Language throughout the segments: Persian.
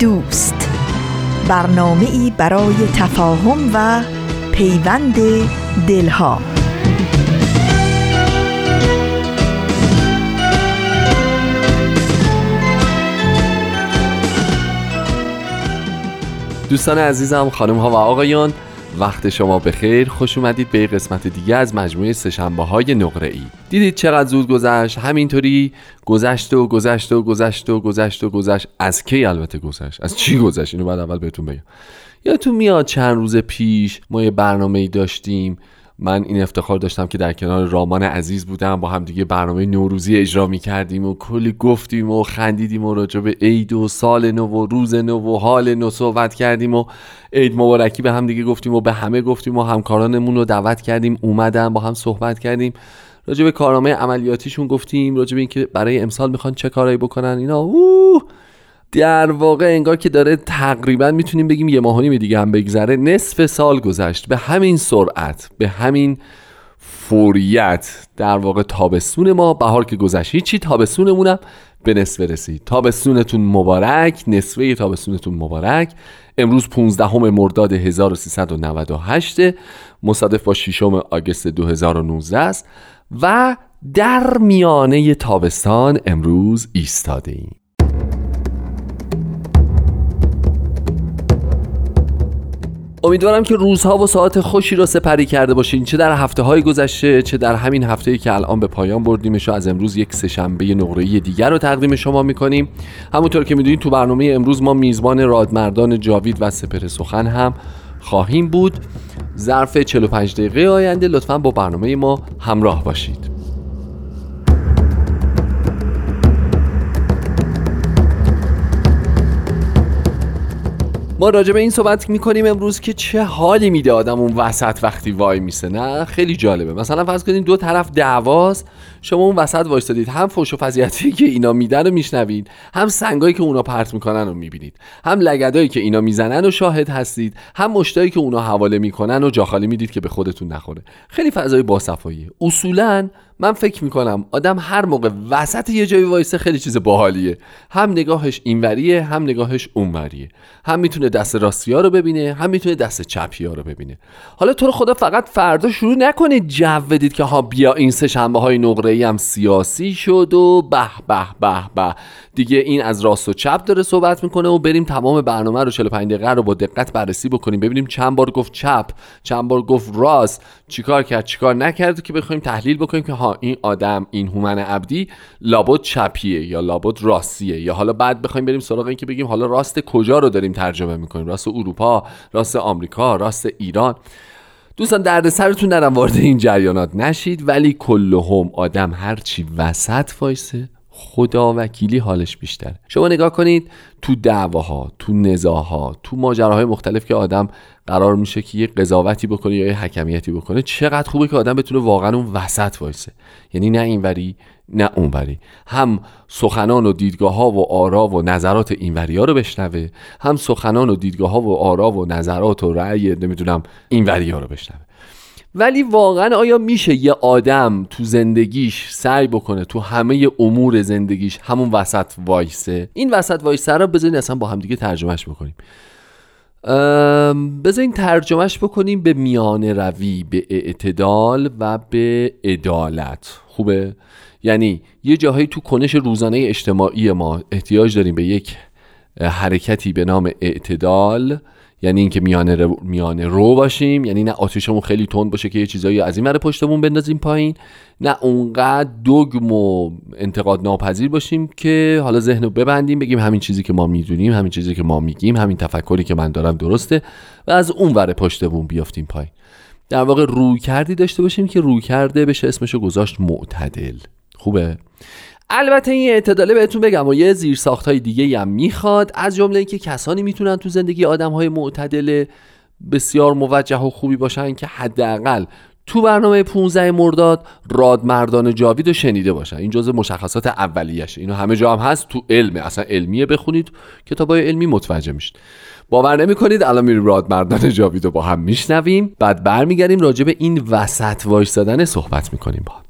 دوست. برنامه ای برای تفاهم و پیوند دلها. دوستان عزیزم خانم ها و آقایان وقت شما بخیر خوش اومدید به قسمت دیگه از مجموعه سشنبه های نقره ای. دیدید چقدر زود گذشت؟ همینطوری گذشت و گذشت و گذشت و گذشت و گذشت. از کی البته گذشت؟ از چی گذشت؟ اینو بعد اول بهتون بگم. یادتون میاد چند روز پیش ما یه برنامه ای داشتیم من این افتخار داشتم که در کنار رامان عزیز بودم با هم دیگه برنامه نوروزی اجرا می کردیم و کلی گفتیم و خندیدیم و راجع به عید و سال نو و روز نو و حال نو صحبت کردیم و عید مبارکی به هم دیگه گفتیم و به همه گفتیم و همکارانمون رو دعوت کردیم اومدن با هم صحبت کردیم. راجع به کارنامه عملیاتیشون گفتیم راجع به اینکه برای امسال می‌خوان چه کارایی بکنن اینا اوه! در واقع انگار که داره تقریبا می‌تونیم بگیم یه ماه و دیگه هم بگذره. نصف سال گذشت. به همین سرعت به همین فوریت در واقع تابستون ما. بهار که گذشت هیچی تابستونمونم به نصف رسید. تابستونتون مبارک نصفه تابستونتون مبارک. امروز 15 مرداد 1398 مصادف با 6 آگست 2019 است. و در میانه تابستان امروز ایستاده ایم امیدوارم که روزها و ساعت خوشی را سپری کرده باشین. چه در هفته های گذشته چه در همین هفته که الان به پایان بردیمش و از امروز یک سهشنبه نقره دیگر رو تقدیم شما می‌کنیم. همونطور که می‌دونید تو برنامه امروز ما میزبان رادمردان جاوید و سپر سخن هم خواهیم بود. ظرف 45 دقیقه آینده لطفا با برنامه ما همراه باشید. ما راجع به این صحبت می‌کنیم امروز که چه حالی میده آدم اون وسط وقتی وای میسه نه؟ خیلی جالبه. مثلا فرض کنید دو طرف دعواست شما اون وسط وایستادید. هم فوش و فضیحتی که اینا میدن رو میشنوید هم سنگایی که اونا پرت می‌کنن رو می‌بینید. هم لگدایی که اینا می‌زنن و شاهد هستید. هم مشتایی که اونا حواله می‌کنن و جاخالی می‌دید که به خودتون نخوره. خیلی فضای باصفاییه اصولا من فکر می‌کنم آدم هر موقع وسط یه جایی وایسه خیلی چیز باحالیه. هم نگاهش اینوریه هم نگاهش اونوریه. هم می‌تونه دست راستی ها رو ببینه هم می‌تونه دست چپی ها رو ببینه. حالا تو رو خدا فقط فردا شروع نکنید جو بدید که ها بیا این سه شنبه های نقره ای هم سیاسی شد و به به به به. دیگه این از راست و چپ داره صحبت می‌کنه و بریم تمام برنامه رو 45 دقیقه رو با دقت بررسی بکنیم. ببینیم چند بار گفت چپ چند بار گفت راست. چیکار کرد چیکار نکرد که بخوایم تحلیل بکنیم که ها این آدم این هومن عبدی لابد چپیه یا لابد راستیه یا حالا بعد بخوایم بریم سراغ این که بگیم حالا راست کجا رو داریم ترجمه می‌کنیم؟ راست اروپا راست آمریکا راست ایران. دوستان درد سرتون نرم وارد این جریانات نشید ولی کلهم آدم هرچی وسط وایسه خدا وکیلی حالش بیشتر شما نگاه کنید تو دعواها تو نزاها تو ماجراهای مختلف که آدم قرار میشه که یه قضاوتی بکنه یا یه حکمیتی بکنه چقدر خوبه که آدم بتونه واقعا اون وسط وایسه. یعنی نه اینوری نه اونوری. هم سخنان و دیدگاه ها و آرا و نظرات اینوری ها رو بشنوه هم سخنان و دیدگاه ها و آرا و نظرات و رأی نمی‌دونم اینوری ها رو بشنوه. ولی واقعا آیا میشه یه آدم تو زندگیش سعی بکنه تو همه امور زندگیش همون وسط وایسه؟ این وسط وایسه رو بذارین اصلا با هم دیگه ترجمهش بکنیم بذارین ترجمهش بکنیم به میانه روی به اعتدال و به عدالت. خوبه؟ یعنی یه جاهایی تو کنش روزانه اجتماعی ما احتیاج داریم به یک حرکتی به نام اعتدال یعنی اینکه میانه رو, میانه رو باشیم یعنی نه آتیشمون خیلی تند باشه که یه چیزایی از این ور پشتمون بندازیم پایین نه اونقدر دگم و انتقاد ناپذیر باشیم که حالا ذهن رو ببندیم بگیم همین چیزی که ما می‌دونیم همین چیزی که ما میگیم همین تفکری که من دارم درسته و از اون ور پشتمون بیافتیم پایین. در واقع روی کردی داشته باشیم که روی کرده بشه اسمشو گذاشت معتدل. خوبه. البته این اعتداله بهتون بگم و یه زیر های دیگه هم می‌خواد از جمله اینکه کسانی می‌تونن تو زندگی آدم های معتدل بسیار موجه و خوبی باشن که حداقل تو برنامه 15 مرداد راد مردان جاوید رو شنیده باشن. این جزء مشخصات اولیشه اینو همه جا هم هست تو علمه اصلا علمیه بخونید کتابای علمی متوجه میشید. باور نمی کنید الان میریم راد مردان جاوید رو با هم میشنویم. بعد برمیگردیم راجع به این وسط وایستادن صحبت می‌کنیم با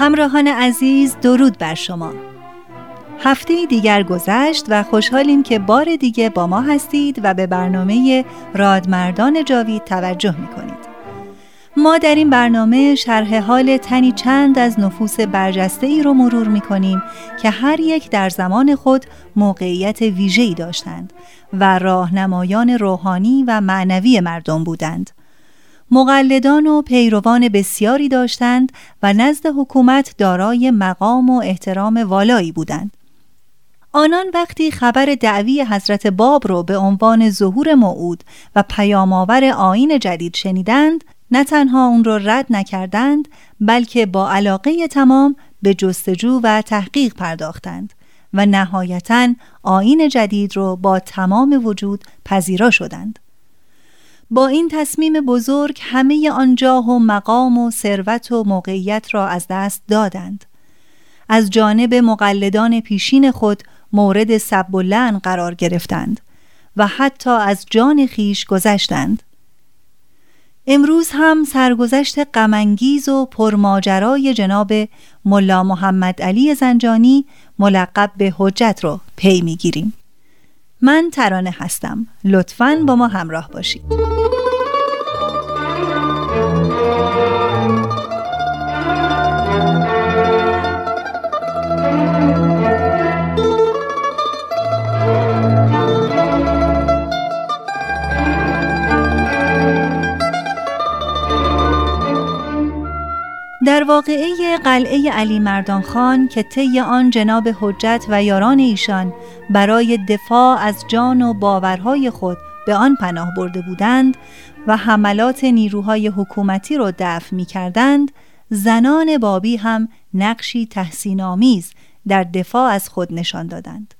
همراهان عزیز درود بر شما هفته دیگر گذشت و خوشحالیم که بار دیگه با ما هستید و به برنامه رادمردان جاوید توجه می‌کنید ما در این برنامه شرح حال تنی چند از نفوس برجسته ای رو مرور می کنیم که هر یک در زمان خود موقعیت ویژه‌ای داشتند و راهنمایان روحانی و معنوی مردم بودند. مقلدان و پیروان بسیاری داشتند و نزد حکومت دارای مقام و احترام والایی بودند. آنان وقتی خبر دعوی حضرت باب را به عنوان ظهور موعود و پیامآور آین جدید شنیدند نه تنها اون را رد نکردند بلکه با علاقه تمام به جستجو و تحقیق پرداختند و نهایتا آین جدید را با تمام وجود پذیرا شدند. با این تصمیم بزرگ همه آن جاه و مقام و ثروت و موقعیت را از دست دادند. از جانب مقلدان پیشین خود مورد سب و لن قرار گرفتند و حتی از جان خیش گذشتند. امروز هم سرگذشت غمانگیز و پرماجرای جناب ملا محمد علی زنجانی ملقب به حجت را پی می‌گیریم. من ترانه هستم. لطفاً با ما همراه باشید. در واقعه قلعه علی مردان خان که طی آن جناب حجت و یاران ایشان برای دفاع از جان و باورهای خود به آن پناه برده بودند و حملات نیروهای حکومتی را دفع می کردند زنان بابی هم نقشی تحسین آمیز در دفاع از خود نشان دادند.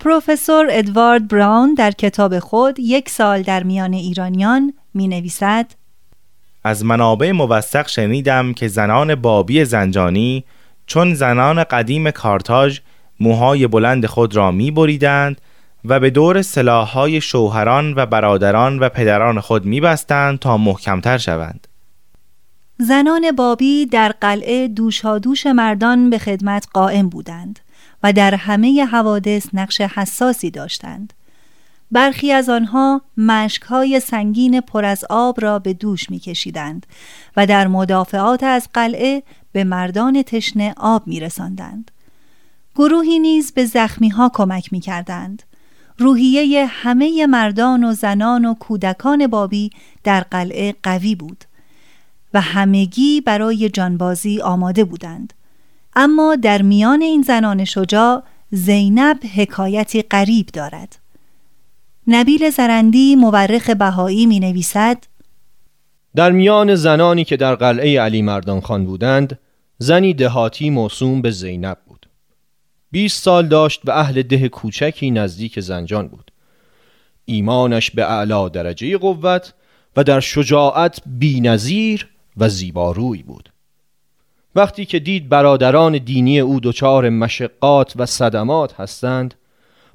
پروفسور ادوارد براون در کتاب خود یک سال در میان ایرانیان می نویسد از منابع موثق شنیدم که زنان بابی زنجانی چون زنان قدیم کارتاژ موهای بلند خود را می بریدند و به دور سلاحهای شوهران و برادران و پدران خود می بستند تا محکمتر شوند. زنان بابی در قلعه دوشادوش مردان به خدمت قائم بودند و در همه حوادث نقش حساسی داشتند. برخی از آنها مشکهای سنگین پر از آب را به دوش می کشیدند و در مدافعات از قلعه به مردان تشنه آب می رسندند. گروهی نیز به زخمی ها کمک می کردند. روحیه همه مردان و زنان و کودکان بابی در قلعه قوی بود و همگی برای جانبازی آماده بودند. اما در میان این زنان شجاع زینب حکایتی غریب دارد. نبیل زرندی مورخ بهایی می نویسد در میان زنانی که در قلعه علی مردان خان بودند زنی دهاتی موسوم به زینب بود. 20 سال داشت و اهل ده کوچکی نزدیک زنجان بود. ایمانش به اعلا درجه قوت و در شجاعت بینظیر و زیباروی بود. وقتی که دید برادران دینی او دچار مشقات و صدمات هستند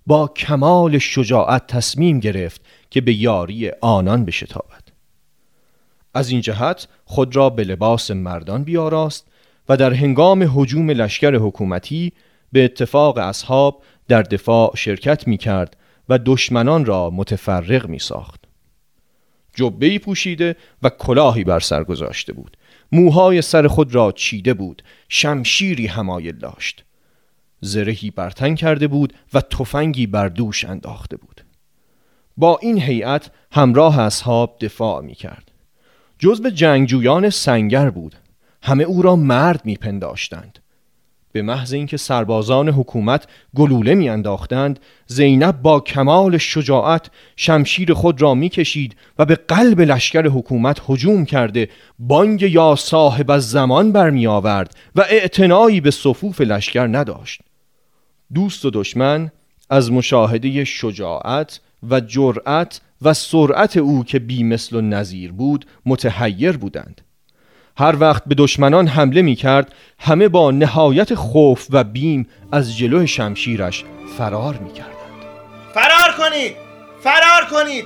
با کمال شجاعت تصمیم گرفت که به یاری آنان بشتابد از این جهت خود را به لباس مردان بیاراست و در هنگام حجوم لشکر حکومتی به اتفاق اصحاب در دفاع شرکت می کرد و دشمنان را متفرق می ساخت. جبهی پوشیده و کلاهی بر سر گذاشته بود. موهای سر خود را چیده بود. شمشیری همایل داشت. زرهی برتن کرده بود و تفنگی بر دوش انداخته بود. با این هیئت همراه اصحاب دفاع می کرد. جزب جنگجویان سنگر بود همه او را مرد میپنداشتند به محض اینکه سربازان حکومت گلوله میانداختند زینب با کمال شجاعت شمشیر خود را می‌کشید و به قلب لشکر حکومت هجوم کرده بانگ یا صاحب از زمان برمی آورد و اعتنایی به صفوف لشکر نداشت دوست و دشمن از مشاهده شجاعت و جرأت و سرعت او که بی مثل و نظیر بود متحیر بودند. هر وقت به دشمنان حمله می کرد همه با نهایت خوف و بیم از جلو شمشیرش فرار می کردند فرار کنید! فرار کنید!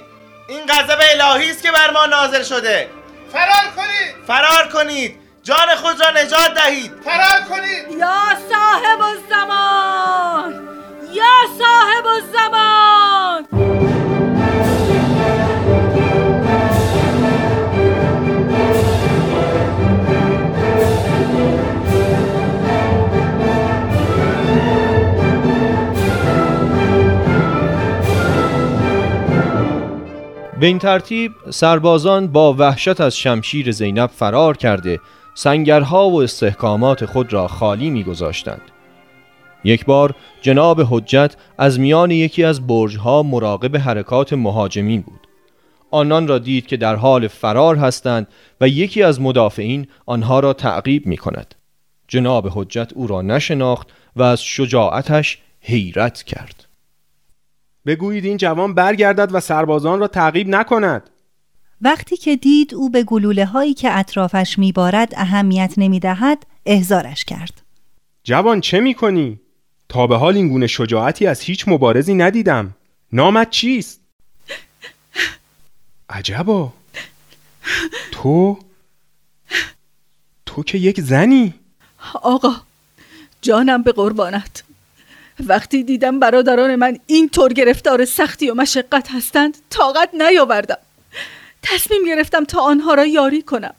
این غضب الهی است که بر ما نازل شده! فرار کنید! فرار کنید! جان خود را نجات دهید. فرار کنید. یا صاحب الزمان یا صاحب الزمان. به این ترتیب سربازان با وحشت از شمشیر زینب فرار کرده سنگرها و استحکامات خود را خالی میگذاشتند. یک بار جناب حجت از میان یکی از برجها مراقب حرکات مهاجمین بود. آنان را دید که در حال فرار هستند و یکی از مدافعین آنها را تعقیب می کند. جناب حجت او را نشناخت و از شجاعتش حیرت کرد. بگویید این جوان برگردد و سربازان را تعقیب نکند وقتی که دید او به گلوله هایی که اطرافش میبارد اهمیت نمی‌دهد احزارش کرد. جوان چه می‌کنی؟ تا به حال این گونه شجاعتی از هیچ مبارزی ندیدم. نامت چیست؟ عجبا. تو؟ تو که یک زنی. آقا جانم به قربانت. وقتی دیدم برادران من اینطور گرفتار سختی و مشقت هستند طاقت نیاوردم. تصمیم گرفتم تا آنها را یاری کنم.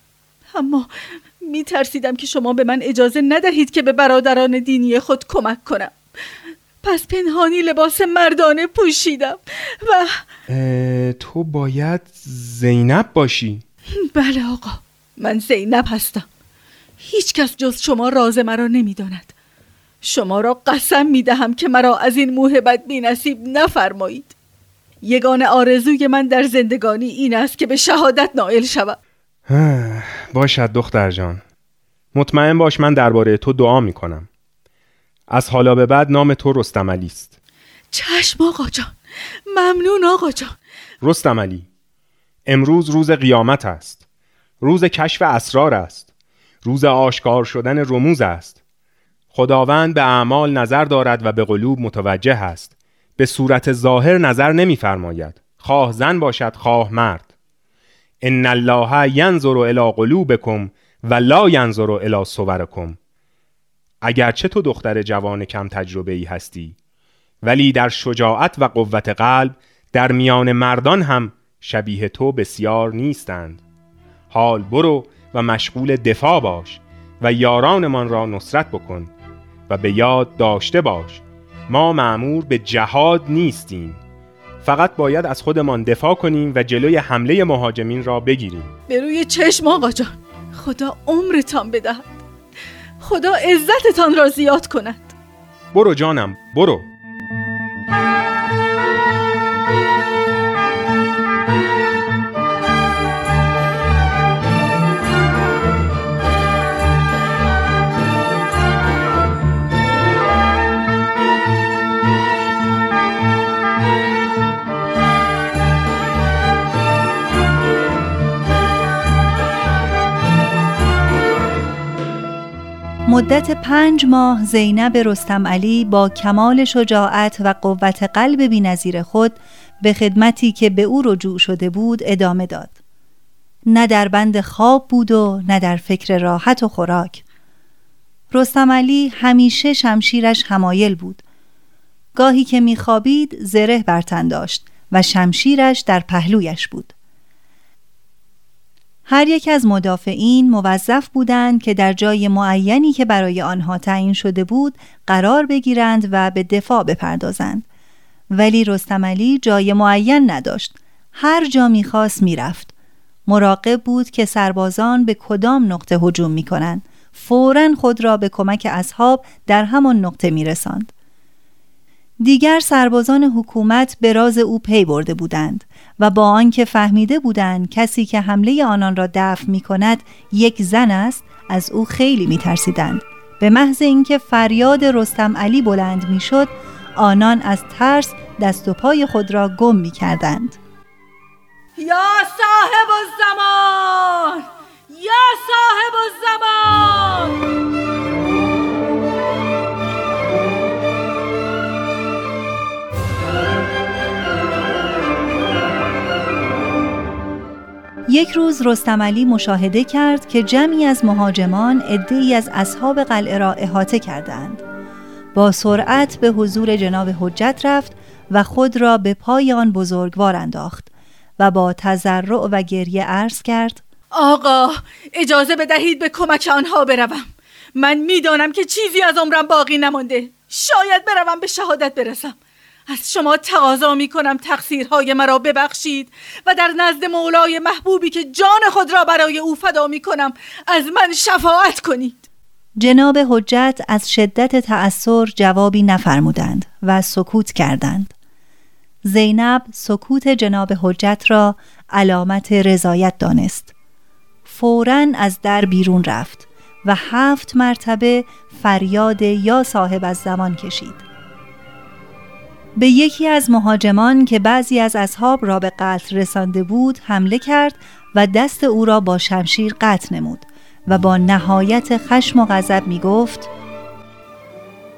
اما می ترسیدم که شما به من اجازه ندهید که به برادران دینی خود کمک کنم. پس پنهانی لباس مردانه پوشیدم و تو باید زینب باشی. بله آقا من زینب هستم. هیچ کس جز شما راز مرا نمی‌داند. شما را قسم می دهم که مرا از این موهبت بی نصیب نفرمایید. یگان آرزوی من در زندگانی این است که به شهادت نائل شوم. باشد دختر جان. مطمئن باش من درباره تو دعا می کنم از حالا به بعد نام تو رستم علی است. چشم آقا جان. ممنون آقا جان. رستم علی امروز روز قیامت است. روز کشف اسرار است. روز آشکار شدن رموز است. خداوند به اعمال نظر دارد و به قلوب متوجه است. به صورت ظاهر نظر نمیفرماید. خواه زن باشد خواه مرد. ان الله ینظر الی قلوبکم و لا ینظر الی صورکم. اگرچه تو دختر جوان کم تجربه ای هستی ولی در شجاعت و قوت قلب در میان مردان هم شبیه تو بسیار نیستند. حال برو و مشغول دفاع باش و یارانمان را نصرت بکن و به یاد داشته باش. ما معمور به جهاد نیستیم. فقط باید از خودمان دفاع کنیم و جلوی حمله مهاجمین را بگیریم. به روی چشم آقا جان خدا عمرتان بدهد. خدا عزتتان را زیاد کند. برو جانم برو. مدت پنج ماه زینب رستم علی با کمال شجاعت و قوت قلب بینظیر خود به خدمتی که به او رجوع شده بود ادامه داد. نه در بند خواب بود و نه در فکر راحت و خوراک. رستم علی همیشه شمشیرش همایل بود. گاهی که میخوابید زره برتن داشت و شمشیرش در پهلویش بود. هر یک از مدافعین موظف بودند که در جای معینی که برای آنها تعیین شده بود قرار بگیرند و به دفاع بپردازند. ولی رستم علی جای معین نداشت. هر جا می‌خواست می‌رفت. مراقب بود که سربازان به کدام نقطه هجوم می‌کنند. فورا خود را به کمک اصحاب در همان نقطه میرساند. دیگر سربازان حکومت به راز او پی برده بودند. و با آنکه فهمیده بودند کسی که حمله آنان را دفع می کند یک زن است از او خیلی می ترسیدند. به محض اینکه فریاد رستم علی بلند می شد آنان از ترس دست و پای خود را گم می کردند. یا صاحب الزمان یا صاحب الزمان یک روز رستم علی مشاهده کرد که جمعی از مهاجمان عده‌ای از اصحاب قلعه را احاطه کردند. با سرعت به حضور جناب حجت رفت و خود را به پای آن بزرگوار انداخت و با تذرع و گریه عرض کرد آقا اجازه بدهید به کمک آنها بروم. من می‌دانم که چیزی از عمرم باقی نمانده. شاید بروم به شهادت برسم. از شما تقاضا می کنم تقصیرهای مرا ببخشید و در نزد مولای محبوبی که جان خود را برای او فدا می کنم از من شفاعت کنید. جناب حجت از شدت تأثیر جوابی نفرمودند و سکوت کردند. زینب سکوت جناب حجت را علامت رضایت دانست. فورا از در بیرون رفت و هفت مرتبه فریاد یا صاحب از زمان کشید. به یکی از مهاجمان که بعضی از اصحاب را به قتل رسانده بود حمله کرد و دست او را با شمشیر قطع نمود و با نهایت خشم و غضب می گفت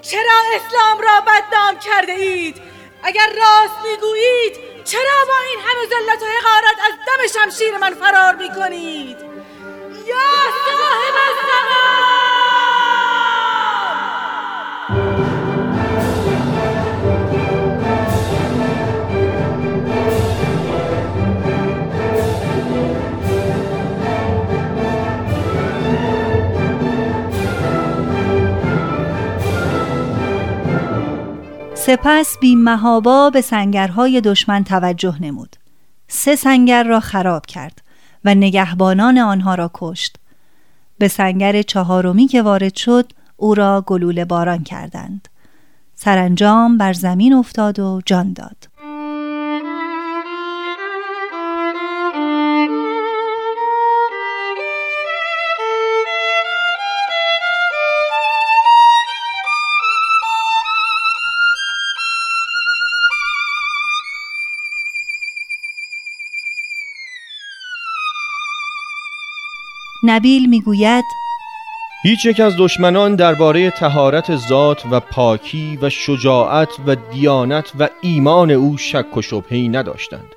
چرا اسلام را بدنام کرده اید؟ اگر راست می‌گویید چرا با این همه ذلت و حقارت از دم شمشیر من فرار می کنید؟ یا صاحب الزمان سپس بی مهابا به سنگرهای دشمن توجه نمود. سه سنگر را خراب کرد و نگهبانان آنها را کشت. به سنگر چهارمی که وارد شد او را گلوله باران کردند. سرانجام بر زمین افتاد و جان داد. نبیل می‌گوید هیچ یک از دشمنان درباره تهارت ذات و پاکی و شجاعت و دیانت و ایمان او شک و شبهی نداشتند.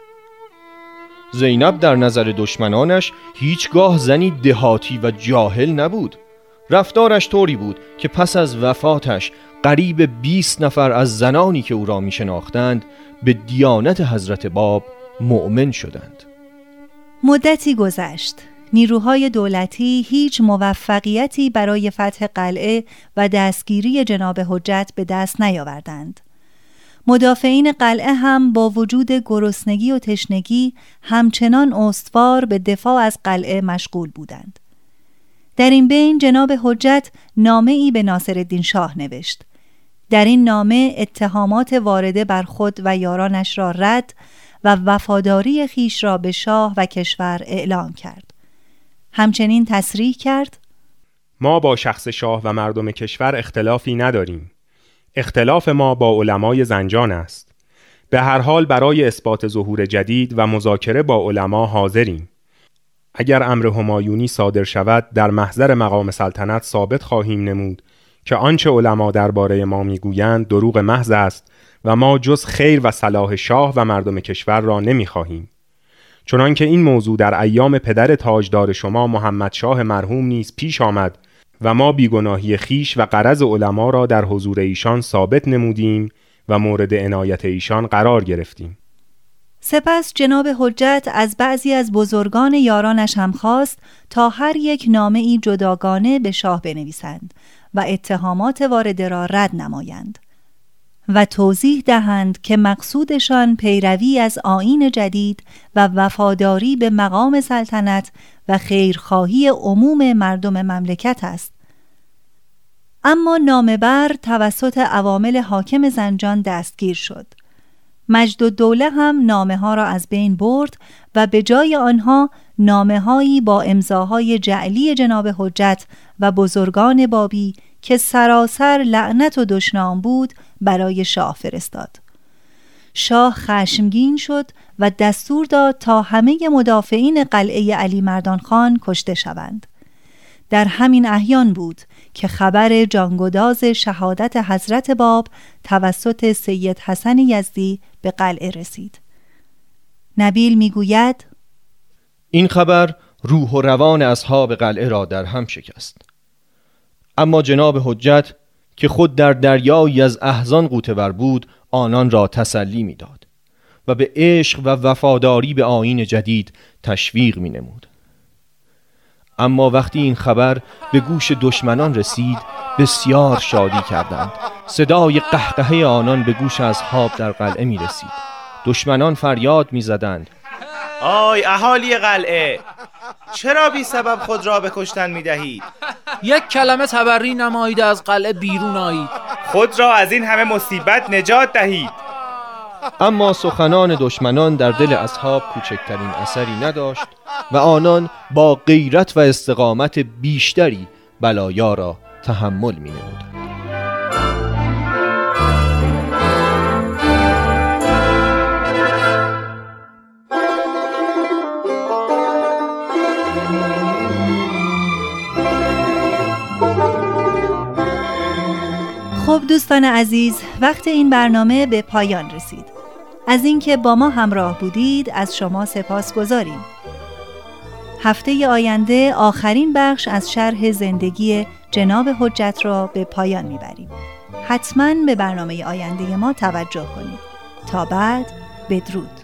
زینب در نظر دشمنانش هیچگاه زنی دهاتی و جاهل نبود. رفتارش طوری بود که پس از وفاتش قریب 20 نفر از زنانی که او را می شناختند به دیانت حضرت باب مؤمن شدند. مدتی گذشت. نیروهای دولتی هیچ موفقیتی برای فتح قلعه و دستگیری جناب حجت به دست نیاوردند. مدافعین قلعه هم با وجود گرسنگی و تشنگی همچنان استوار به دفاع از قلعه مشغول بودند. در این بین جناب حجت نامه ای به ناصرالدین شاه نوشت. در این نامه اتهامات وارده بر خود و یارانش را رد و وفاداری خیش را به شاه و کشور اعلام کرد. همچنین تصریح کرد ما با شخص شاه و مردم کشور اختلافی نداریم. اختلاف ما با علمای زنجان است. به هر حال برای اثبات ظهور جدید و مذاکره با علما حاضریم. اگر امر همایونی صادر شود در محضر مقام سلطنت ثابت خواهیم نمود که آنچه علما درباره ما می‌گویند دروغ محض است و ما جز خیر و صلاح شاه و مردم کشور را نمی‌خواهیم. چنانکه این موضوع در ایام پدر تاجدار شما محمد شاه مرحوم نیز پیش آمد و ما بیگناهی خیش و قرض علما را در حضور ایشان ثابت نمودیم و مورد عنایت ایشان قرار گرفتیم. سپس جناب حجت از بعضی از بزرگان یارانش هم خواست تا هر یک نامه ای جداگانه به شاه بنویسند و اتهامات وارده را رد نمایند. و توضیح دهند که مقصودشان پیروی از آین جدید و وفاداری به مقام سلطنت و خیرخواهی عموم مردم مملکت است. اما نامبر توسط عوامل حاکم زنجان دستگیر شد. مجد و دوله هم نامه ها را از بین برد و به جای آنها نامه هایی با امضاهای جعلی جناب حجت و بزرگان بابی که سراسر لعنت و دشنام بود برای شاه فرستاد. شاه خشمگین شد و دستور داد تا همه مدافعین قلعه علی مردان خان کشته شوند. در همین احیان بود که خبر جانگداز شهادت حضرت باب توسط سید حسن یزدی به قلعه رسید. نبیل می‌گوید این خبر روح و روان اصحاب قلعه را در هم شکست. اما جناب حجت که خود در دریایی از احزان قوتور بود آنان را تسلی می‌داد و به عشق و وفاداری به آین جدید تشویق می نمود. اما وقتی این خبر به گوش دشمنان رسید بسیار شادی کردند. صدای قهقهه آنان به گوش اصحاب در قلعه می رسید دشمنان فریاد می زدند آی اهالی قلعه! چرا بی سبب خود را به کشتن می دهید؟ یک کلمه تبری نمایید از قلعه بیرون آیید خود را از این همه مصیبت نجات دهید اما سخنان دشمنان در دل اصحاب کوچکترین اثری نداشت و آنان با غیرت و استقامت بیشتری بلایا را تحمل می نمودند. خب دوستان عزیز وقت این برنامه به پایان رسید. از اینکه با ما همراه بودید از شما سپاس گذاریم. هفته آینده آخرین بخش از شرح زندگی جناب حجت را به پایان می‌بریم. حتما به برنامه آینده ما توجه کنید. تا بعد بدرود.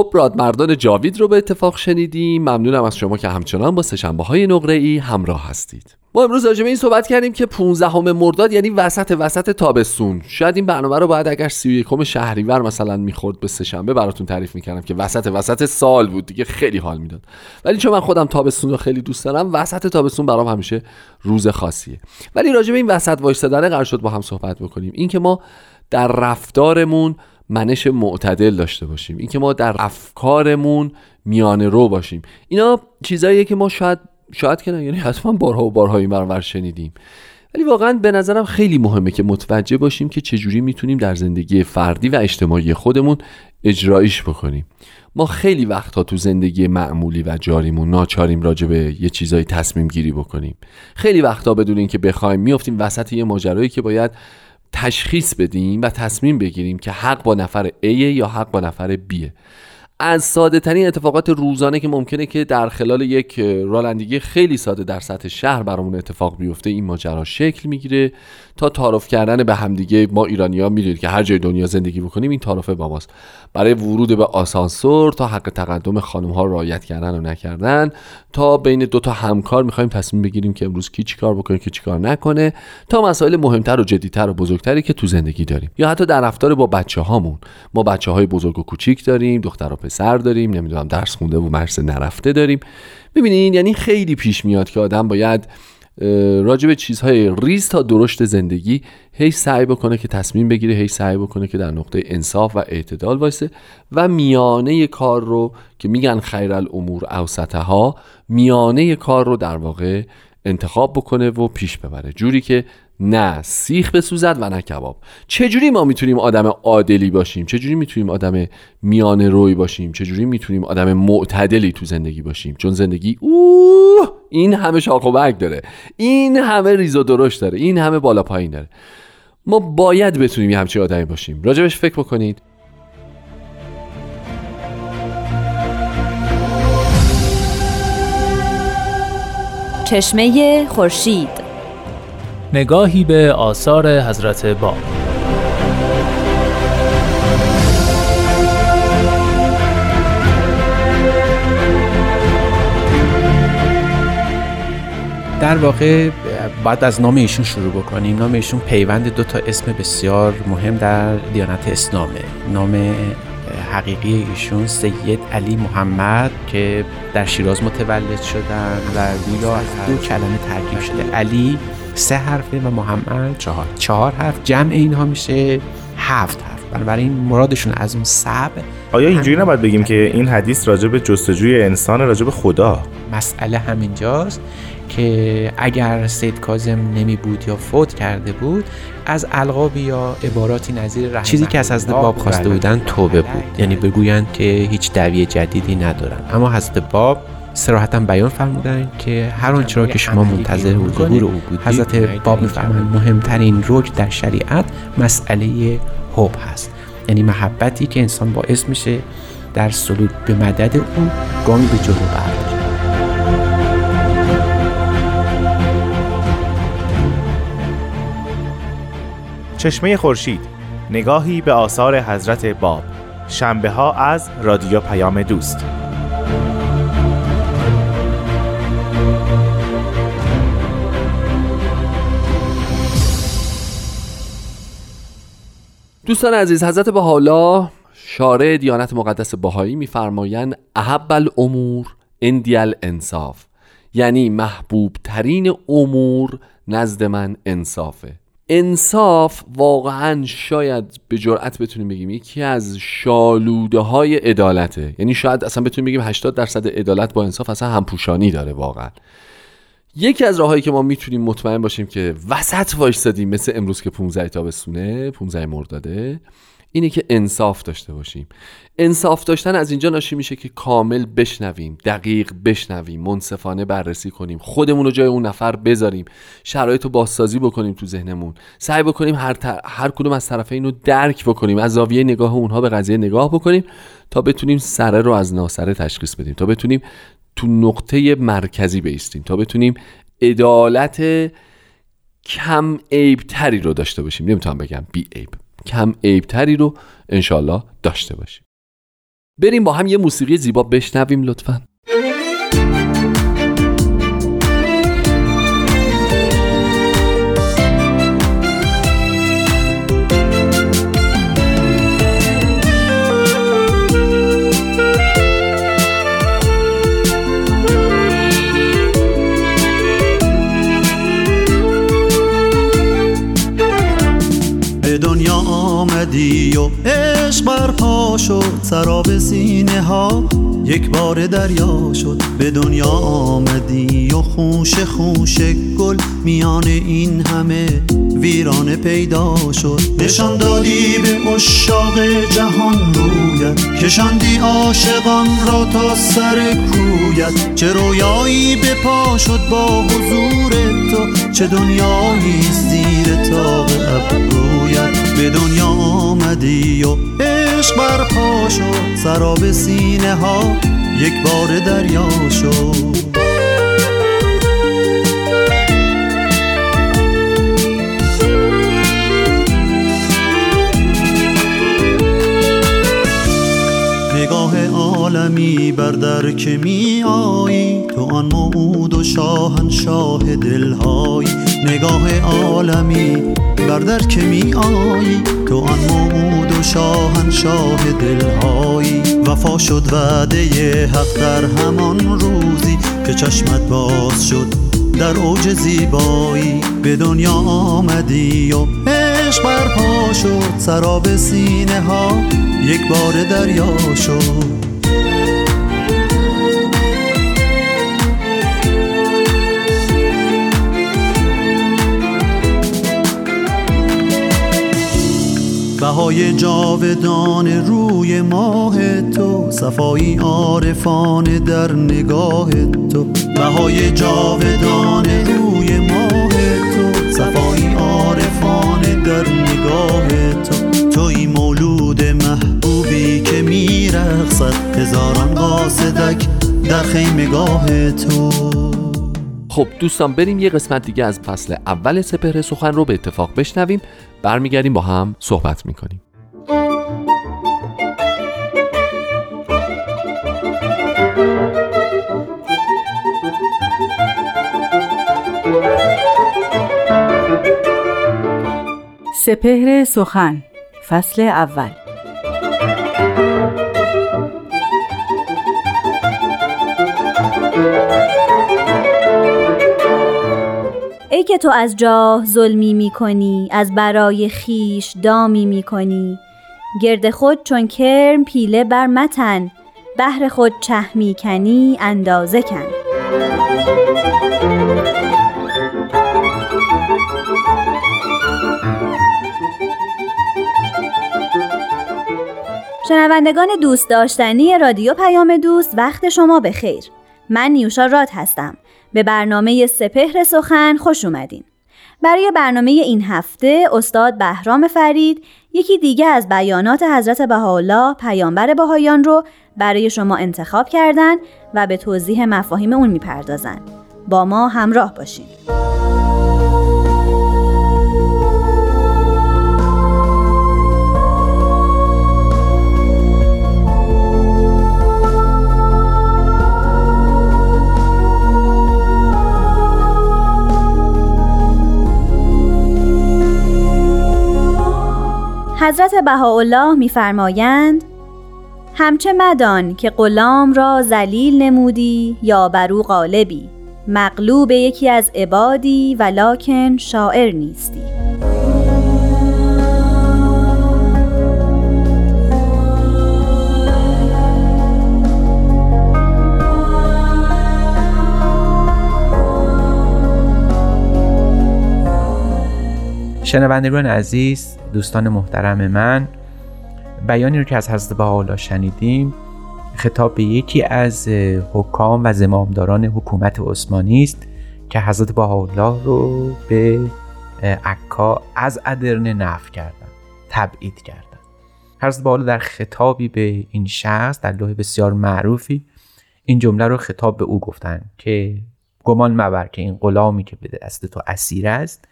خب رادمردان جاوید رو به اتفاق شنیدیم. ممنونم از شما که همچنان با سشنبه های نقره ای همراه هستید. ما امروز راجع به این صحبت کردیم که 15 همه مرداد یعنی وسط وسط تابستون. شاید این برنامه رو باید اگر 31 شهریور مثلا می‌خورد به سهشنبه براتون تعریف می‌کردم که وسط وسط سال بود دیگه خیلی حال می‌داد. ولی چون من خودم تابستون رو خیلی دوست دارم وسط تابستون برام همیشه روز خاصیه. ولی راجع به این وسط وایستادن قرار شد با هم صحبت بکنیم. این که ما در رفتارمون منش معتدل داشته باشیم. اینکه ما در افکارمون میانه رو باشیم. اینا چیزاییه که ما شاید شاید که نه یعنی حتما بارها و بارها این برابر شنیدیم. ولی واقعا به نظرم خیلی مهمه که متوجه باشیم که چجوری می‌تونیم در زندگی فردی و اجتماعی خودمون اجرایش بکنیم. ما خیلی وقتها تو زندگی معمولی و جاریمون ناچاریم راجع به یه چیزایی تصمیم گیری بکنیم. خیلی وقتها بدون اینکه بخوایم میافتیم وسط یه ماجرایی که باید تشخیص بدیم و تصمیم بگیریم که حق با نفر A یا حق با نفر B. از ساده ترین اتفاقات روزانه که ممکنه که در خلال یک رانندگی خیلی ساده در سطح شهر برامون اتفاق بیفته این ماجرا شکل می‌گیره. تا تعارف کردن به همدیگه ما ایرانی ها می‌دونید که هر جای دنیا زندگی بکنیم این تعارفه با ماست. برای ورود به آسانسور تا حق تقدم خانم ها رعایت کردن و نکردن تا بین دو تا همکار می‌خوایم تصمیم بگیریم که امروز کی چیکار بکنه که چیکار نکنه تا مسائل مهمتر و جدیتر و بزرگتری که تو زندگی داریم. یا حتی در رفتار با بچه هامون ما بچه های بزرگ و کوچیک داریم دختر و پسر داریم نمی‌دونم درس خونده و مرسه نرفته داریم. ببینین یعنی خیلی پیش میاد که آدم باید راجع به چیزهای ریز تا درشت زندگی هی سعی بکنه که تصمیم بگیره هی سعی بکنه که در نقطه انصاف و اعتدال وایسه و میانه کار رو که میگن خیر الامور اوسطها میانه کار رو در واقع انتخاب بکنه و پیش ببره. جوری که نه سیخ بسوزد و نه کباب. چجوری ما می‌تونیم آدم عادلی باشیم؟ چجوری می‌تونیم آدم میان روی باشیم؟ چجوری می‌تونیم آدم معتدلی تو زندگی باشیم؟ چون زندگی اوه این همه شاخ و برگ داره. این همه ریز و درشت داره. این همه بالا پایین داره. ما باید بتونیم یه همچین آدمی باشیم. راجبش فکر بکنید. چشمه خورشید. نگاهی به آثار حضرت باب در واقع باید از نام ایشون شروع بکنیم. نام ایشون پیوند دو تا اسم بسیار مهم در دیانت اسلامه. نام حقیقی ایشون سید علی محمد که در شیراز متولد شدن و گویا از دو کلمه ترکیب شده. علی سه حرفه و محمد چهار. چهار حرف جمع اینها میشه هفت حرف. بنابراین مرادشون از اون سب آیا اینجوری نباید بگیم که این حدیث راجع به جستجوی انسان راجع به خدا؟ مسئله همینجاست که اگر سید کازم نمی بود یا فوت کرده بود از القاب یا عباراتی نظیر چیزی که از حضرت باب خواسته بودن توبه بود. یعنی بگویند که هیچ دعوی جدیدی ندارن اما حضرت باب سراحتا بیان فرمودن که هر آنچه را که شما منتظر و ظهور او بودید حضرت باب میفرمایند مهمترین رکن در شریعت مسئله حب هست. یعنی محبتی که انسان باعث میشه در سلوک به مدد او گامی به جلو برداره چشمه خورشید نگاهی به آثار حضرت باب. شنبه ها از رادیو پیام دوست. دوستان عزیز حضرت حالا شارع دیانت مقدس بهایی میفرمایند احب الامور اندیل انصاف یعنی محبوب ترین امور نزد من انصافه. انصاف واقعا شاید به جرأت بتونیم بگیم یکی از شالوده های عدالته. یعنی شاید اصلا بتونیم بگیم 80 درصد عدالت با انصاف اصلا همپوشانی داره واقعا. یکی از راههایی که ما می‌تونیم مطمئن باشیم که وسط وایستادیم مثل امروز که 15 تابستونه 15 مرداده اینه که انصاف داشته باشیم. انصاف داشتن از اینجا ناشی میشه که کامل بشنویم دقیق بشنویم منصفانه بررسی کنیم خودمون رو جای اون نفر بذاریم شرایط رو بازسازی بکنیم تو ذهنمون. سعی بکنیم هر, هر کدوم از طرفین رو درک بکنیم از زاویه نگاه اونها به قضیه نگاه بکنیم تا بتونیم سره رو از ناسره تشخیص بدیم تا بتونیم تو نقطه مرکزی بیستیم تا بتونیم عدالت کم عیب تری رو داشته باشیم. نمی‌تونم بگم بی عیب. کم عیب تری رو انشالله داشته باشیم. بریم با هم یه موسیقی زیبا بشنویم لطفاً. سراب سینه ها یک بار دریا شد به دنیا آمدی و خوش خوش گل میان این همه ویرانه پیدا شد. نشان دادی به اشاق جهان رویت کشاندی عاشقان را تا سر کویت. چه رویایی به پا شد با حضور تو چه دنیایی زیر تاق ابرویت. به دنیا آمدی و عشق برپا شد. سراب سینه ها یک بار دریا شد. عالمی بر در که می آیی تو آن موعود و شاهنشاه دلهایی نگاه عالمی بر در که می آیی تو آن موعود و شاهنشاه دلهایی وفا شد وعده حق در همان روزی که چشمت باز شد در اوج زیبایی. به دنیا آمدی و عشق برپا شد سراب سینه ها یک بار دریا شد. بهای جاودان روی ماه تو صفایی عارفانه در نگاه تو. بهای جاودان روی ماه تو صفایی عارفانه در نگاه تو. توی مولود محبوبی که میرقصد هزاران قاصدک در خیمگاه تو. خب دوستان بریم یه قسمت دیگه از فصل اول سپهر سخن رو به اتفاق بشنویم. برمیگردیم با هم صحبت می‌کنیم. سپهر سخن فصل اول تو از جاه ظلمی می کنی از برای خیش دامی می کنی گرد خود چون کرم پیله بر متن بهر خود چه می کنی اندازه کن. شنوندگان دوست داشتنی رادیو پیام دوست وقت شما خیر من نیوشا راد هستم. به برنامه سپهر سخن خوش اومدین. برای برنامه این هفته استاد بهرام فرید یکی دیگه از بیانات حضرت بهاءالله پیامبر بهایان رو برای شما انتخاب کردن و به توضیح مفاهیم اون می‌پردازن. با ما همراه باشین. حضرت بهاءالله میفرمایند همچه مدان که غلام را ذلیل نمودی یا بر او غالبی مغلوب یکی از عبادی ولکن شاعر نیستی. شنوندگان عزیز دوستان محترم من بیانی رو که از حضرت بهاءالله شنیدیم خطاب به یکی از حکام و زمامداران حکومت عثمانی است که حضرت بهاءالله رو به عکا از ادرنه نفر کردن تبعید کردن. حضرت بهاءالله در خطابی به این شخص در لوح بسیار معروفی این جمله رو خطاب به او گفتن که گمان مبر که این غلامی که به دست تو اسیر است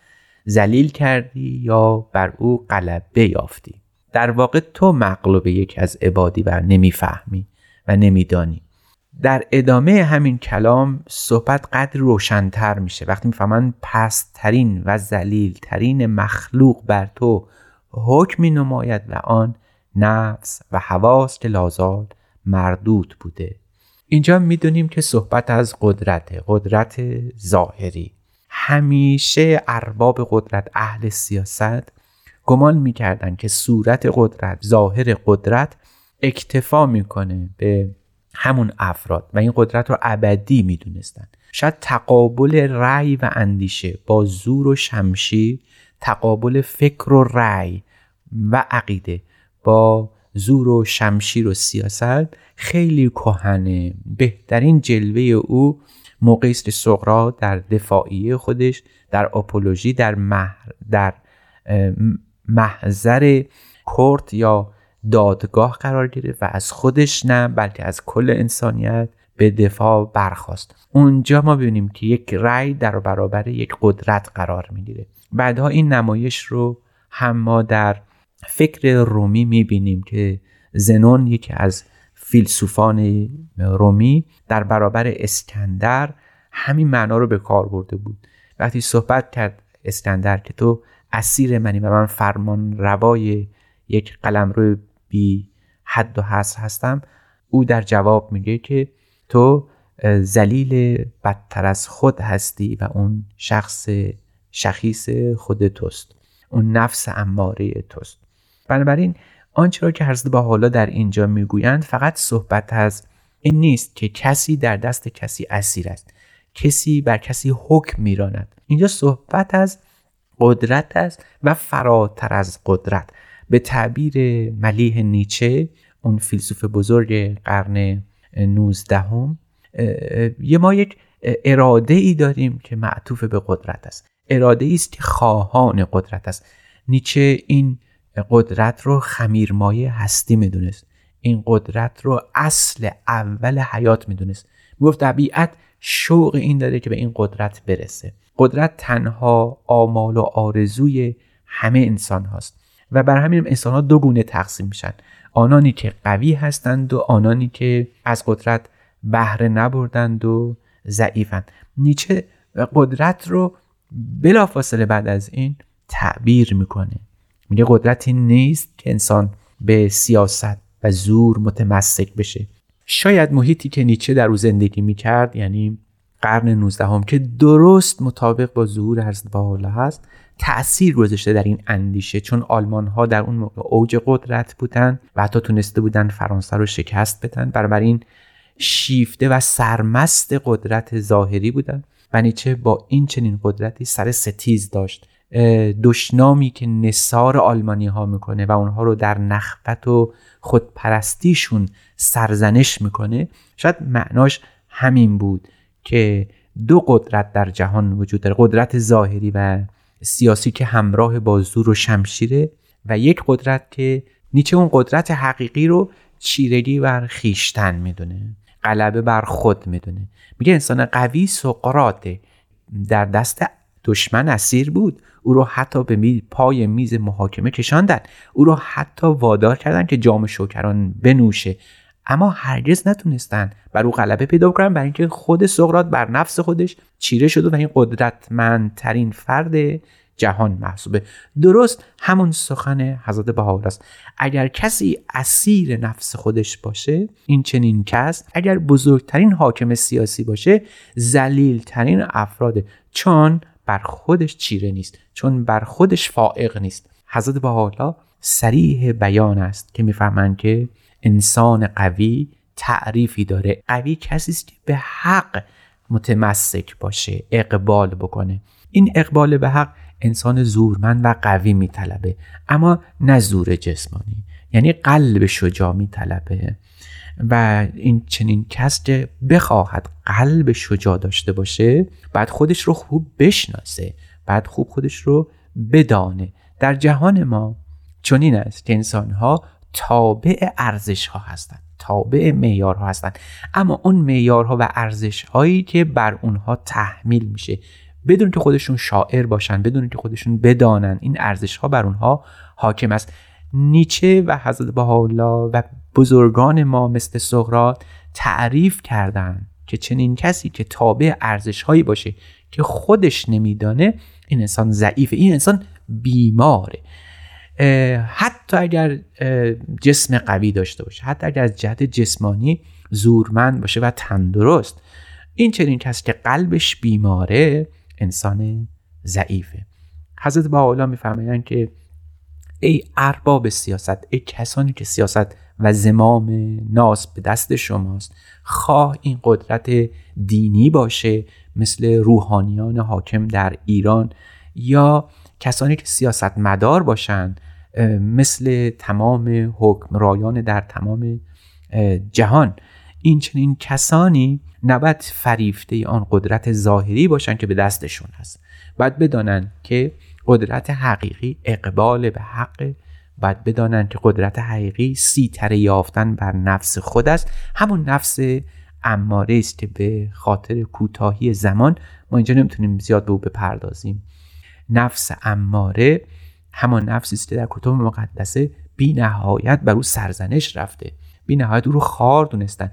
ذلیل کردی یا بر او غلبه یافتی در واقع تو مغلوب یکی از عبادی و نمی‌فهمی و نمیدانی. در ادامه همین کلام صحبت قدر روشنتر میشه. وقتی می‌فهمن پسترین و ترین مخلوق بر تو حکمی نماید و آن نفس و حواس که لازال مردود بوده. اینجا می‌دونیم که صحبت از قدرت قدرت ظاهری. همیشه ارباب قدرت اهل سیاست گمان می‌کردن که صورت قدرت ظاهر قدرت اکتفا می‌کنه به همون افراد و این قدرت رو ابدی می‌دونستن. شاید تقابل رأی و اندیشه با زور و شمشیر تقابل فکر و رأی و عقیده با زور و شمشیر و سیاست خیلی کهنه. بهترین جلوه او موقعی است در دفاعیه خودش در آپولوژی در, در محضر کرد یا دادگاه قرار گرفت و از خودش نه بلکه از کل انسانیت به دفاع برخواست اونجا ما ببینیم که یک رأی در برابر یک قدرت قرار می‌گیره. بعدها این نمایش رو هم ما در فکر رومی می‌بینیم که زنون یکی از فیلسوفان رومی در برابر اسکندر همین معنا رو به کار برده بود. وقتی صحبت کرد اسکندر که تو اسیر منی و من فرمان روای یک قلم روی بی حد و حصر هستم او در جواب میگه که تو زلیل بدتر از خود هستی و اون شخص شخیص خود توست. اون نفس اماره توست. بنابراین آنچه را که حضرت با حالا در اینجا می‌گویند فقط صحبت از این نیست که کسی در دست کسی اسیر است. کسی بر کسی حکم میراند. اینجا صحبت از قدرت است و فراتر از قدرت. به تعبیر ملیح نیچه اون فیلسوف بزرگ قرن 19 هم یه ما یک اراده ای داریم که معطوف به قدرت است. اراده ای است که خواهان قدرت است. نیچه این قدرت رو خمیرمایه هستی می‌دونست. این قدرت رو اصل اول حیات می‌دونست. می‌گفت طبیعت شوق این داره که به این قدرت برسه. قدرت تنها آمال و آرزوی همه انسان هاست. و بر همین انسان ها دو گونه تقسیم میشن. آنانی که قوی هستند و آنانی که از قدرت بهره نبردند و ضعیفند. نیچه قدرت رو بلافاصله بعد از این تعبیر می‌کنه. میگه قدرتی نیست که انسان به سیاست و زور متمسک بشه. شاید محیطی که نیچه در او زندگی می‌کرد یعنی قرن 19 هم که درست مطابق با ظهور ارز بالا هست تأثیر گذاشته در این اندیشه چون آلمان ها در اون موقع اوج قدرت بودن و حتی تونسته بودن فرانسه رو شکست بدن. این شیفته و سرمست قدرت ظاهری بودن و نیچه با این چنین قدرتی سر ستیز داشت. دشنامی که نصار آلمانی ها می‌کنه و اونها رو در نخبت و خودپرستیشون سرزنش می‌کنه شاید معناش همین بود که دو قدرت در جهان وجود داره قدرت ظاهری و سیاسی که همراه با زور و شمشیره و یک قدرت که نیچه اون قدرت حقیقی رو چیرگی بر خیشتن می‌دونه غلبه بر خود می‌دونه. میگه انسان قوی سقراته در دست دشمن اسیر بود. او رو حتی به پای میز محاکمه کشاندن. او رو حتی وادار کردن که جام شوکران بنوشه. اما هرگز نتونستن بر او غلبه پیدا کنن برای اینکه خود سقراط بر نفس خودش چیره شده و این قدرتمندترین فرد جهان محسوبه. درست همون سخن حضرت بهاءالله است. اگر کسی اسیر نفس خودش باشه این چنین کس اگر بزرگترین حاکم سیاسی باشه زلیلترین افراد. چون بر خودش چیره نیست چون بر خودش فائق نیست. حضرت بهاءالله سریح بیان است که می‌فهمند که انسان قوی تعریفی داره. قوی کسی است که به حق متمسک باشه اقبال بکنه. این اقبال به حق انسان زورمند و قوی میطلبه اما نه زور جسمانی یعنی قلب شجاع میطلبه. و این چنین کس که بخواهد قلب شجاع داشته باشه بعد خودش رو خوب بشناسه بعد خوب خودش رو بدانه. در جهان ما چنین است که انسان ها تابع ارزش ها هستند تابع معیارها هستند. اما اون معیارها و ارزش هایی که بر اونها تحمیل میشه بدون که خودشون شاعر باشن بدون که خودشون بدانن این ارزش ها بر اونها حاکم است. نیچه و حضرت بهاءالله و بزرگان ما مثل سقراط تعریف کردن که چنین کسی که تابع ارزش هایی باشه که خودش نمیدانه این انسان ضعیفه این انسان بیماره. حتی اگر جسم قوی داشته باشه حتی اگر از جهت جسمانی زورمند باشه و تندرست این چنین کسی که قلبش بیماره انسان ضعیفه. حضرت با میفرمایند که ای ارباب سیاست ای کسانی که سیاست و زمام ناس به دست شماست. خواه این قدرت دینی باشه مثل روحانیان حاکم در ایران یا کسانی که سیاست مدار باشند مثل تمام حکمرایان در تمام جهان. این چنین کسانی نباید فریفته آن قدرت ظاهری باشند که به دستشون هست. باید بدانند که قدرت حقیقی اقبال به حق باید بدانند که قدرت حقیقی سیتر یافتن بر نفس خود است همون نفس اماره است که به خاطر کوتاهی زمان ما اینجا نمی‌تونیم زیاد به او بپردازیم. نفس اماره همان نفسی است که در کتب مقدسه بی نهایت بر او سرزنش رفته. بی نهایت او رو خار دونستن.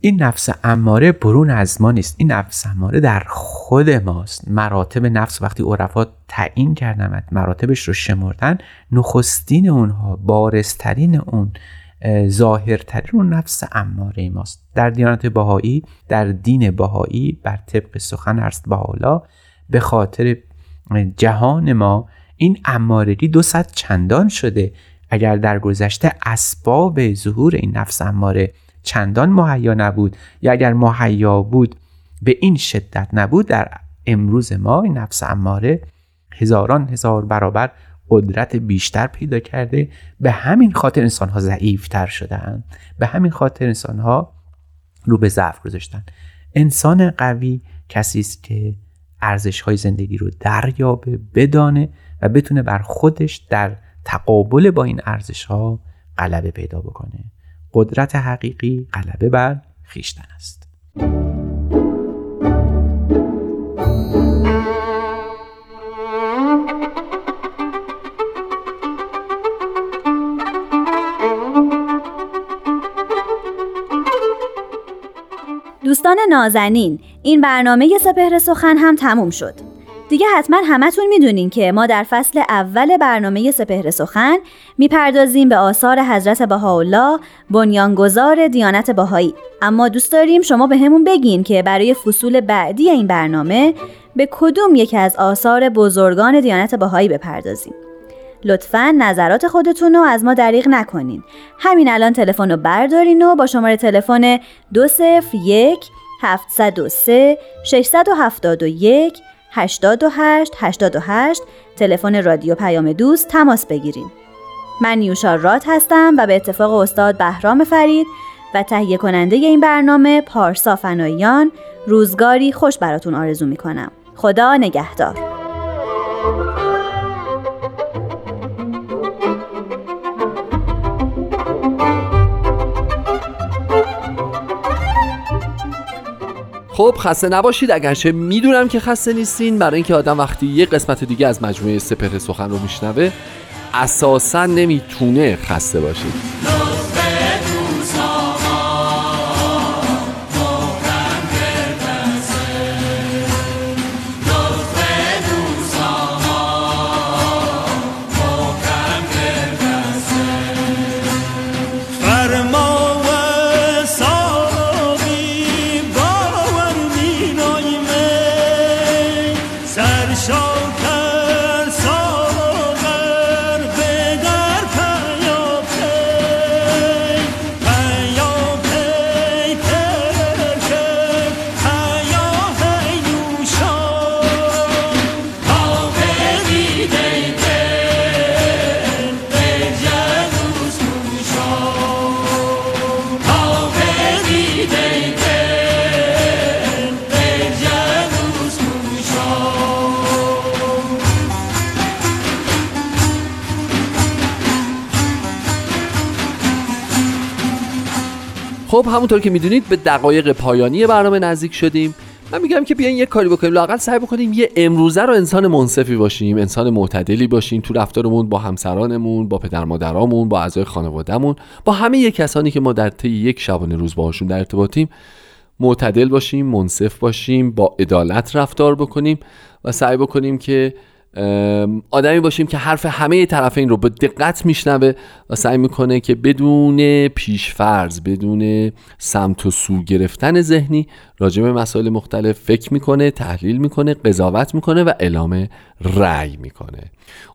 این نفس اماره برون از ما نیست. این نفس اماره در خود ماست. مراتب نفس وقتی عرفا تعیین کردن مراتبش رو شمردن نخستین اونها بارسترین اون ظاهرترین اون نفس اماره ماست. در دیانت باهایی در دین باهایی بر طبق سخن ارست حالا به خاطر جهان ما این امارگی دو صد چندان شده. اگر در گذشته اسباب ظهور این نفس اماره چندان مهیا نبود. یا اگر مهیا بود به این شدت نبود. در امروز ما این نفس اماره هزاران هزار برابر قدرت بیشتر پیدا کرده. به همین خاطر انسان ها ضعیفتر شدن به همین خاطر انسان ها رو به ضعف گذاشتن. انسان قوی کسی است که ارزش های زندگی رو دریابه بدانه و بتونه بر خودش در تقابل با این ارزش ها غلبه پیدا بکنه. قدرت حقیقی غلبه بر خیشتن است. دوستان نازنین این برنامه سپهر سخن هم تموم شد. دیگه حتما همتون می‌دونین که ما در فصل اول برنامه سپهر سخن می‌پردازیم به آثار حضرت بهاءالله بنیانگذار دیانت بهایی. اما دوست داریم شما به همون بگین که برای فصول بعدی این برنامه به کدوم یکی از آثار بزرگان دیانت بهایی بپردازیم. لطفا نظرات خودتون رو از ما دریغ نکنین. همین الان تلفن رو بردارین و با شماره تلفن 201 703 671 828 828 تلفن رادیو پیام دوست تماس بگیرین من نیوشا رات هستم و به اتفاق استاد بهرام فرید و تهیه کننده این برنامه پارسا فناییان روزگاری خوش براتون آرزو می‌کنم. خدا نگهدار. خب خسته نباشید. اگرچه می‌دونم که خسته نیستین. برای اینکه آدم وقتی یه قسمت دیگه از مجموعه سپهر سخن رو میشنوه اساسا نمی‌تونه خسته باشید. خب همونطور که می‌دونید به دقایق پایانی برنامه نزدیک شدیم. من میگم که بیاین یه کاری بکنیم لاقل سعی بکنیم یه امروزه رو انسان منصفی باشیم انسان معتدلی باشیم تو رفتارمون با همسرانمون با پدر مادرامون با اعضای خانوادهمون با همه یک کسانی که ما در طی یک شبانه روز باهاشون در ارتباطیم معتدل باشیم منصف باشیم با عدالت رفتار بکنیم و سعی بکنیم که آدمی باشیم که حرف همه طرفین رو به دقت میشنوه و سعی می‌کنه که بدون پیشفرض بدون سمت و سو گرفتن ذهنی راجع به مسائل مختلف فکر می‌کنه تحلیل می‌کنه قضاوت می‌کنه و اعلام رأی می‌کنه.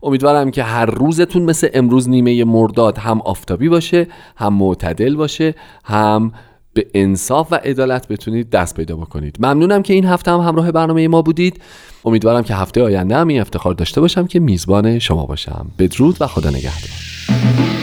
امیدوارم که هر روزتون مثل امروز نیمه مرداد هم آفتابی باشه هم معتدل باشه هم به انصاف و عدالت بتونید دست پیدا بکنید. ممنونم که این هفته هم همراه برنامه ما بودید. امیدوارم که هفته آینده هم این افتخار داشته باشم که میزبان شما باشم. بدرود و خدا نگهدار.